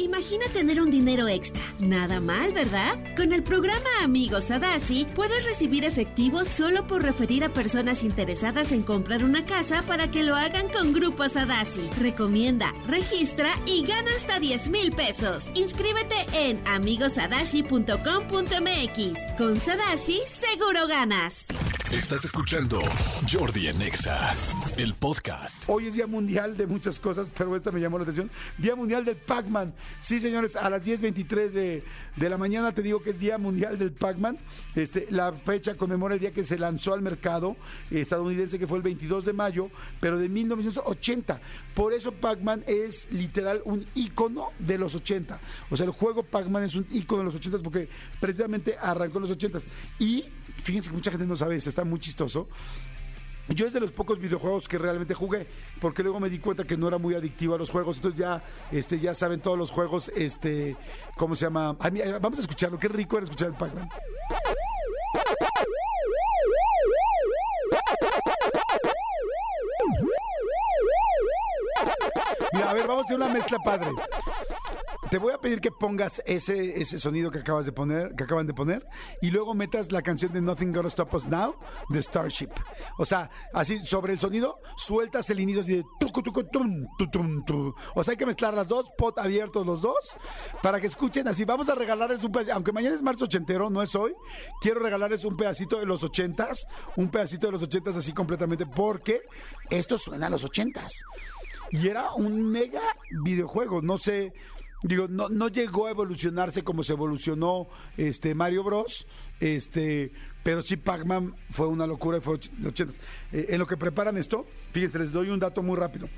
Imagina tener un dinero extra. Nada mal, ¿verdad? Con el programa Amigos Sadasi puedes recibir efectivo solo por referir a personas interesadas en comprar una casa para que lo hagan con Grupo Sadasi. Recomienda, registra y gana hasta 10 mil pesos. Inscríbete en amigosadasi.com.mx. Con Sadasi seguro ganas. Estás escuchando Jordi Anexa, el podcast. Hoy es Día Mundial de muchas cosas, pero esta me llamó la atención. Día Mundial del Pac-Man. Sí, señores, a las 10.23 de, de la mañana te digo que es Día Mundial del Pac-Man. Este, la fecha conmemora el día que se lanzó al mercado estadounidense, que fue el 22 de mayo, pero de 1980. Por eso Pac-Man es literal un ícono de los 80. O sea, el juego Pac-Man es un ícono de los 80 porque precisamente arrancó en los 80. Y fíjense que mucha gente no sabe esto, muy chistoso. Yo es de los pocos videojuegos que realmente jugué, porque luego me di cuenta que no era muy adictivo a los juegos, entonces ya, este, ya saben todos los juegos, este, ¿cómo se llama? Vamos a escucharlo, qué rico era escuchar el Pac-Man. Mira, a ver, vamos a hacer una mezcla padre. Te voy a pedir que pongas ese, ese sonido que acabas de poner, que acaban de poner, y luego metas la canción de Nothing Gonna Stop Us Now de Starship. O sea, así sobre el sonido, sueltas el inicio así de tucu, tucu, tum, tu, tum, tu. O sea, hay que mezclar las dos, pot abiertos los dos, para que escuchen así. Vamos a regalarles un pedacito, aunque mañana es marzo ochentero, no es hoy, quiero regalarles un pedacito de los ochentas, un pedacito de los ochentas así completamente, porque esto suena a los ochentas. Y era un mega videojuego, no sé, digo, no, no llegó a evolucionarse como se evolucionó este Mario Bros. Este, pero sí Pac-Man fue una locura y fue och- los 80. Eh, en lo que preparan esto, fíjense, les doy un dato muy rápido.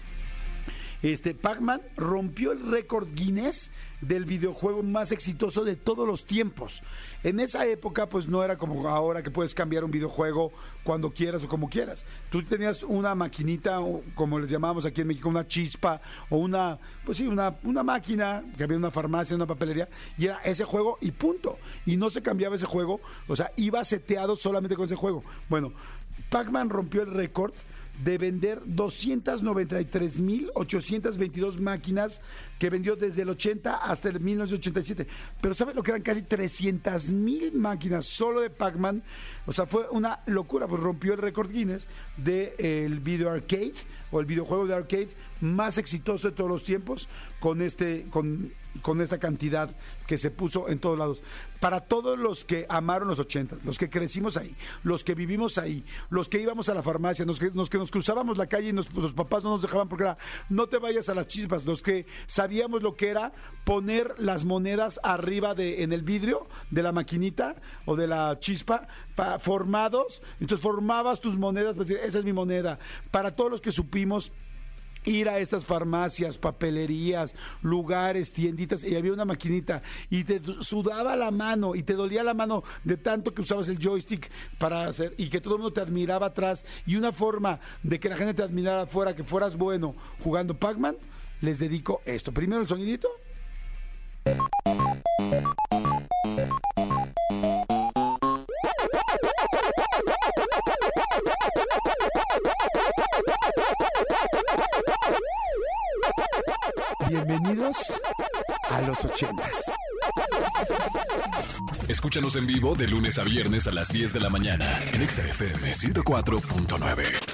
Este, Pac-Man rompió el récord Guinness del videojuego más exitoso de todos los tiempos. En esa época, pues no era como ahora que puedes cambiar un videojuego cuando quieras o como quieras. Tú tenías una maquinita, o como les llamábamos aquí en México, una chispa o una, pues sí, una, una máquina, que había una farmacia, una papelería, y era ese juego y punto. Y no se cambiaba ese juego, o sea, iba seteado solamente con ese juego. Bueno, Pac-Man rompió el récord de vender 293.822 máquinas que vendió desde el 80 hasta el 1987. Pero ¿saben lo que eran casi 300.000 máquinas solo de Pac-Man? O sea, fue una locura, pues rompió el récord Guinness del video arcade o el videojuego de arcade más exitoso de todos los tiempos con este con, con esta cantidad que se puso en todos lados. Para todos los que amaron los 80, los que crecimos ahí, los que vivimos ahí, los que íbamos a la farmacia, los que, los que nos cruzábamos la calle y nos- los papás no nos dejaban porque era no te vayas a las chispas, los que sabíamos lo que era poner las monedas arriba de en el vidrio de la maquinita o de la chispa pa- formados, entonces formabas tus monedas, pues esa es mi moneda. Para todos los que supimos ir a estas farmacias, papelerías, lugares, tienditas y había una maquinita y te sudaba la mano y te dolía la mano de tanto que usabas el joystick para hacer y que todo el mundo te admiraba atrás y una forma de que la gente te admirara afuera, que fueras bueno jugando Pac-Man, les dedico esto. Primero el sonidito. Bienvenidos a los ochentas. Escúchanos en vivo de lunes a viernes a las 10 de la mañana en Exa FM 104.9.